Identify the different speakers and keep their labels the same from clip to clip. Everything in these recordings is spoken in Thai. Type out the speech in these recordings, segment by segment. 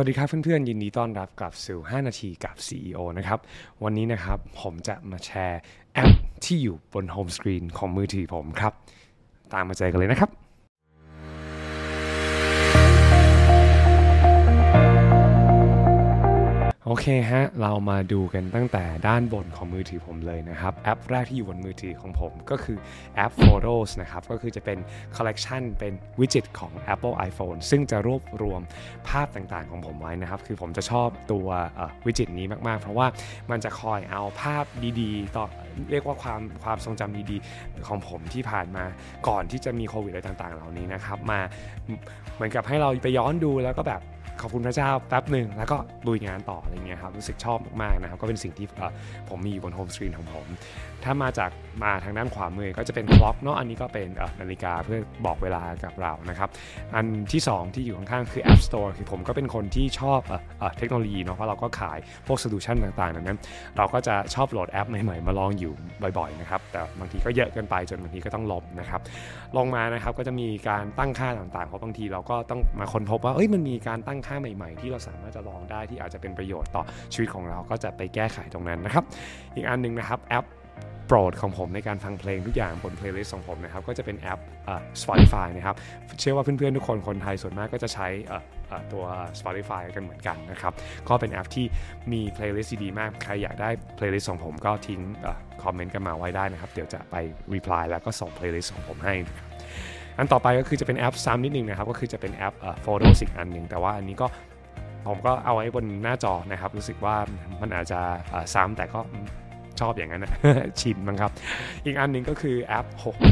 Speaker 1: วัสดีครับเพื่อนๆ ยินดีต้อนรับกลับสู่ 5 นาทีกับ CEO นะครับ วันนี้นะครับผมจะมาแชร์แอปที่อยู่บน home screen ของมือถือผมครับ ตามมาเจอกันเลยนะครับ โอเคฮะ เรามาดูกันตั้งแต่ด้านบนของมือถือผมเลยนะครับ แอปแรกที่อยู่บนมือถือของผมก็คือแอป Photos นะครับ ก็คือจะเป็นคอลเลกชันเป็น widget ของ Apple iPhone ซึ่งจะรวบรวมภาพต่างๆของผมไว้นะครับ คือผมจะชอบตัววิจิตนี้มากๆ เพราะว่ามันจะคอยเอาภาพดีๆเขาเรียกว่าความความทรงจำดีๆของผมที่ผ่านมาก่อนที่จะมีโควิดอะไรต่างๆ เหล่านี้นะครับ มาเหมือนกับให้เราไปย้อนดูแล้วก็แบบ ขอบคุณพระเจ้าแป๊บหนึ่งแล้วก็ลุยงานต่ออะไรเงี้ยครับรู้สึกชอบมากๆนะครับก็เป็นสิ่งที่ผมมีอยู่บน home screen ของผม ถ้ามาจาก มาทางด้านขวามือก็จะเป็น clock เนาะอันนี้ก็เป็นนาฬิกาเพื่อบอกเวลากับเรานะครับ อันที่ 2 ที่อยู่ข้างๆคือ App Store คือผมก็เป็นคนที่ชอบเทคโนโลยีเนาะเพราะเราก็ขายพวก solution ต่างๆดังนั้นเราก็จะชอบโหลดแอปใหม่ๆ มาลองอยู่บ่อยๆนะครับแต่บางทีก็เยอะเกินไปจนบางทีก็ต้องลบนะครับลงมานะครับก็จะมีการตั้งค่าต่างๆเพราะบางทีเราก็ต้องมาค้นพบว่าเอ้ยมันมีการตั้งค่าใหม่ๆ ที่เราสามารถจะลองได้ที่อาจจะเป็นประโยชน์ต่อชีวิตของเราก็จะไปแก้ไขตรงนั้นนะครับ อีกอันหนึ่งนะครับแอป โปรดของผมในการฟังเพลงทุกอย่างบนเพลย์ลิสต์ของผมนะครับก็จะเป็นแอป Spotify นะครับเชื่อว่าเพื่อนๆทุกคนคนไทยส่วนมากก็จะใช้ตัว Spotify กันเหมือนกันนะครับก็เป็นแอปที่มีเพลย์ลิสต์ดีมาก ใครอยากได้เพลย์ลิสต์ของผมก็ทิ้งคอมเมนต์กันมาไว้ได้นะครับ เดี๋ยวจะไป reply แล้วก็ส่งเพลย์ลิสต์ของผมให้นะครับอันต่อไปก็คือจะเป็นแอปซ้ำนิดนึงนะครับ ก็คือจะเป็นแอปโฟโต้สิกอันหนึ่งแต่ว่าอันนี้ก็ผมก็เอาไว้บนหน้าจอนะครับ รู้สึกว่ามันอาจจะซ้ำแต่ก็ ชอบอย่างนั้นนะชินมั้งครับ อีกอันหนึ่งก็คือแอป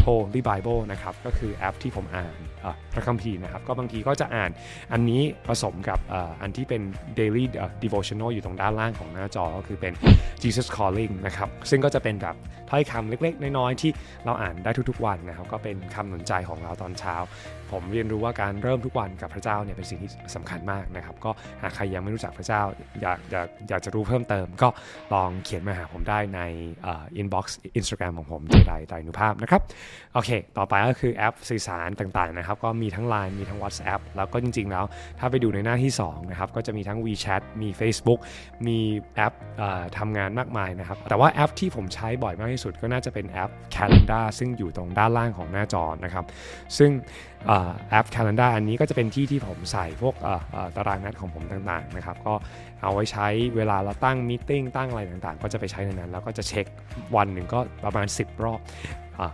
Speaker 1: Holy Bible นะครับก็คือแอปที่ผมอ่านพระคัมภีร์นะครับ ก็บางทีก็จะอ่านอันนี้ผสมกับอันที่เป็น daily devotional อยู่ตรงด้านล่างของหน้าจอก็คือเป็น Jesus Calling นะครับ ซึ่งก็จะเป็นแบบถ้อยคำเล็กๆ น้อยๆ ที่เราอ่านได้ทุกๆวันนะครับ ก็เป็นคำหนุนใจของเราตอนเช้า ผมเรียนรู้ว่าการเริ่มทุกวันกับพระเจ้าเนี่ยเป็นสิ่งที่สำคัญมากนะครับ ก็หากใครยังไม่รู้จักพระเจ้าอยากอยากอยากจะรู้เพิ่มเติม ก็ลองเขียนมาหาผมได้ในอินบ็อกซ์อินสตาแกรมของผมเจไดไตรนุภาพนะครับโอเค ต่อไปก็คือแอปสื่อสารต่างๆนะครับ ก็มีทั้ง Line มีทั้ง WhatsApp แล้วก็จริง ๆ แล้ว ถ้าไปดูในหน้าที่2นะครับก็จะมีทั้ง WeChat มี Facebook มีแอปทำงานมากมายนะครับ แต่ว่าแอปที่ผมใช้บ่อยมากที่สุดก็น่าจะเป็นแอป Calendar ซึ่งอยู่ตรงด้านล่างของหน้าจอนะครับ ซึ่งแอป Calendar อันนี้ก็จะเป็นที่ที่ผมใส่พวกตารางนัดของผมต่างๆนะครับก็เอาไว้ใช้เวลาเราตั้งมิ팅ตั้งอะไรต่างๆ ก็จะไปใช้ในนั้น แล้วก็จะเช็ควันหนึ่งก็ประมาณ 10 รอบ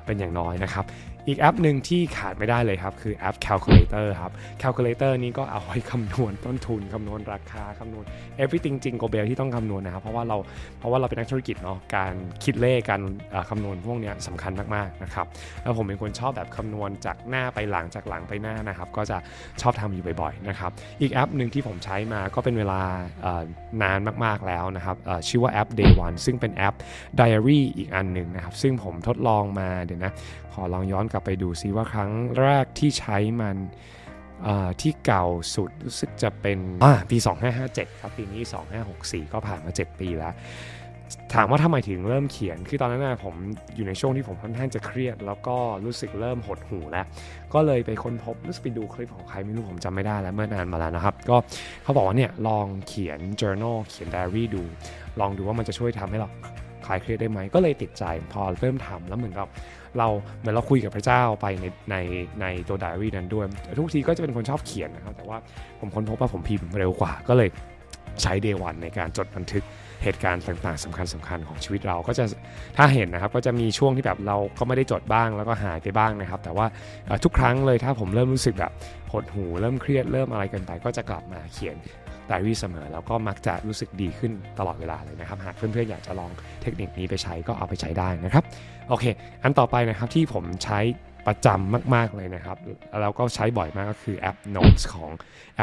Speaker 1: เป็นอย่างน้อยนะครับอีกแอปหนึ่งที่ขาดไม่ได้เลยครับ คือแอป Calculator ครับ Calculator นี้ก็เอาไว้คำนวณต้นทุนคำนวณราคาคำนวณ everything จริงโกเบลที่ต้องคำนวณนะครับเพราะว่าเราเพราะว่าเราเป็นนักธุรกิจเนาะการคิดเลขการคำนวณพวกนี้สำคัญมากๆนะครับแล้วผมเป็นคนชอบแบบคำนวณจากหน้าไปหลังจากหลังไปหน้านะครับ ก็จะชอบทำอยู่บ่อยๆนะครับอีกแอปหนึ่งที่ผมใช้มาก็เป็นเวลานานมากๆแล้วนะครับชื่อว่าแอป Day One ซึ่งเป็นแอป Diary อีกอันหนึ่งนะครับซึ่งผมทดลองมาเดี๋ยวนะขอลองย้อนกลับไปดูซิว่าครั้งแรกที่ใช้มันที่เก่าสุดรู้สึกจะเป็นปี 2557 ครับปีนี้ 2564 ก็ผ่านมา 7 ปีแล้ว ถามว่าทำไมถึงเริ่มเขียน คือตอนนั้นนะผมอยู่ในช่วงที่ผมค่อนข้างจะเครียด แล้วก็รู้สึกเริ่มหดหูแล้ว ก็เลยไปค้นพบรู้สึกไปดูคลิปของใครไม่รู้ผมจำไม่ได้แล้วเมื่อนานมาแล้วนะครับ ก็เขาบอกว่าเนี่ยลองเขียน journal เขียน diary ดู ลองดูว่ามันจะช่วยทำให้เราคลายเครียดได้ไหมก็เลยติดใจพอเริ่มทำแล้วเหมือนกับ เราเหมือนเราคุยกับพระเจ้าไปในในในตัวไดอารี่นั้นด้วย ทุกทีก็จะเป็นคนชอบเขียนนะครับ แต่ว่าผมค้นพบว่าผมพิมพ์เร็วกว่าก็เลยใช้เดวันในการจดบันทึกเหตุการณ์ต่างๆสำคัญสำคัญของชีวิตเราก็จะถ้าเห็นนะครับก็จะมีช่วงที่แบบเราก็ไม่ได้จดบ้างแล้วก็หายไปบ้างนะครับ แต่ว่าทุกครั้งเลยถ้าผมเริ่มรู้สึกแบบหดหูเริ่มเครียดเริ่มอะไรกันไปก็จะกลับมาเขียน ไดอารี่เสมอ แล้วก็มักจะรู้สึกดีขึ้นตลอดเวลาเลยนะครับ หากเพื่อนๆอยากจะลองเทคนิคนี้ไปใช้ก็เอาไปใช้ได้นะครับ โอเค อันต่อไปนะครับที่ผมใช้ประจำมาก ๆ เลยนะครับ แล้วก็ใช้บ่อยมากก็คือแอป Notes ของ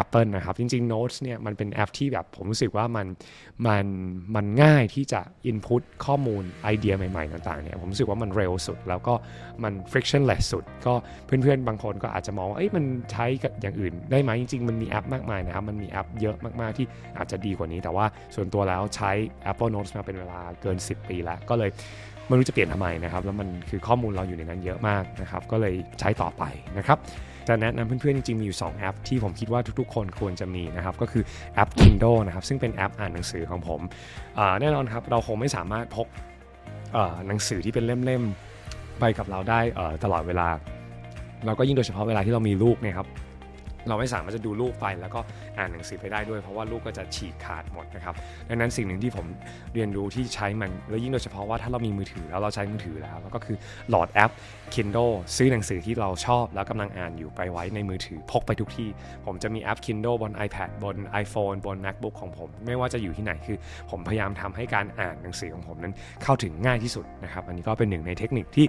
Speaker 1: Apple นะครับ จริง ๆ Notes เนี่ยมันเป็นแอปที่แบบผมรู้สึกว่ามันมันมันง่ายที่จะ input ข้อมูลไอเดียใหม่ ๆ ต่าง ๆ เนี่ย ผมรู้สึกว่ามันเร็วสุด แล้วก็มัน frictionless สุด ก็เพื่อนๆ บางคนก็อาจจะมองว่าเอ้ยมันใช้กับอย่างอื่นได้ไหมจริง ๆ มันมีแอปมากมายนะครับ มันมีแอปเยอะมากๆ ที่อาจจะดีกว่านี้ แต่ว่าส่วนตัวแล้วใช้ Apple Notes มาเป็นเวลาเกิน 10 ปีแล้วก็เลยไม่รู้จะเปลี่ยนทำไมนะครับ แล้วมันคือข้อมูลเราอยู่ในนั้นเยอะมากนะครับก็เลยใช้ต่อไปนะครับจะแนะนำเพื่อนๆจริงๆมีอยู่ 2 แอปที่ผมคิดว่าทุกๆ คนควรจะมีนะครับก็คือแอป Kindle นะครับซึ่งเป็นแอปอ่านหนังสือของผมแน่นอนครับเราคงไม่สามารถพกหนังสือที่เป็นเล่มๆไปกับเราได้ตลอดเวลา เราก็ยิ่งโดยเฉพาะเวลาที่เรามีลูกนะครับ เราไม่สามารถจะดูลูกไปแล้วก็อ่านหนังสือไปได้ด้วย เพราะว่าลูกก็จะฉีกขาดหมดนะครับดังนั้นสิ่งหนึ่งที่ผมเรียนรู้ที่ใช้มันแล้วยิ่งโดยเฉพาะว่าถ้าเรามีมือถือแล้วเราใช้มือถือแล้วก็คือโหลดแอป Kindle ซื้อหนังสือที่เราชอบแล้วกำลังอ่านอยู่ไปไว้ในมือถือพกไปทุกที่ ผมจะมีแอป Kindle บน iPad บน iPhone บน MacBook ของผม ไม่ว่าจะอยู่ที่ไหนคือ ผมพยายามทำให้การอ่านหนังสือของผมนั้นเข้าถึงง่ายที่สุดนะครับอันนี้ก็เป็นหนึ่งในเทคนิคที่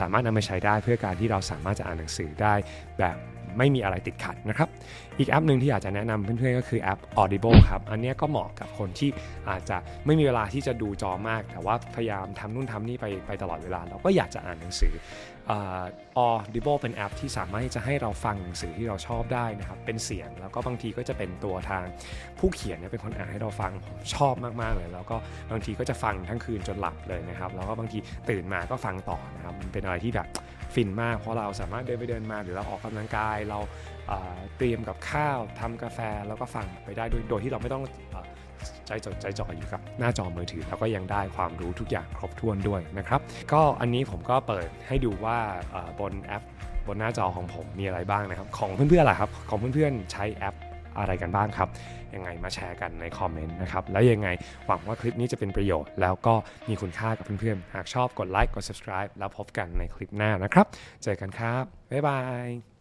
Speaker 1: สามารถนำมาใช้ได้เพื่อการที่เราสามารถจะอ่านหนังสือได้แบบ ไม่มีอะไรติดขัดนะครับ อีกแอปหนึ่งที่อยากจะแนะนำเพื่อนๆก็คือแอป Audible ครับ อันนี้ก็เหมาะกับคนที่อาจจะไม่มีเวลาที่จะดูจอมาก แต่ว่าพยายามทำนู่นทำนี่ไปไปตลอดเวลา เราก็อยากจะอ่านหนังสือ Audible เป็นแอปที่สามารถที่จะให้เราฟังหนังสือที่เราชอบได้นะครับ เป็นเสียงแล้วก็บางทีก็จะเป็นตัวทางผู้เขียนเนี่ยเป็นคนอ่านให้เราฟังผมชอบมากๆเลย แล้วก็บางทีก็จะฟังทั้งคืนจนหลับเลยนะครับ แล้วก็บางทีตื่นมาก็ฟังต่อนะครับ มันเป็นอะไรที่แบบ ฟินมากเพราะเราสามารถเดินไปเดินมาหรือเราออกกำลังกาย เราเตรียมกับข้าวทำกาแฟแล้วก็ฟังไปได้โดยที่เราไม่ต้องใจจดใจจ่ออยู่กับหน้าจอมือถือ แล้วก็ยังได้ความรู้ทุกอย่างครบถ้วนด้วยนะครับ ก็อันนี้ผมก็เปิดให้ดูว่าบนแอปบนหน้าจอของผมมีอะไรบ้างนะครับ ของเพื่อนๆล่ะครับ ของเพื่อนๆใช้แอป อะไรกันบ้างครับ ยังไงมาแชร์กันในคอมเมนต์นะครับ แล้วยังไงหวังว่าคลิปนี้จะเป็นประโยชน์ แล้วก็มีคุณค่ากับเพื่อนๆ หากชอบกดไลค์กด subscribe แล้วพบกันในคลิปหน้านะครับ เจอกันครับ บ๊ายบาย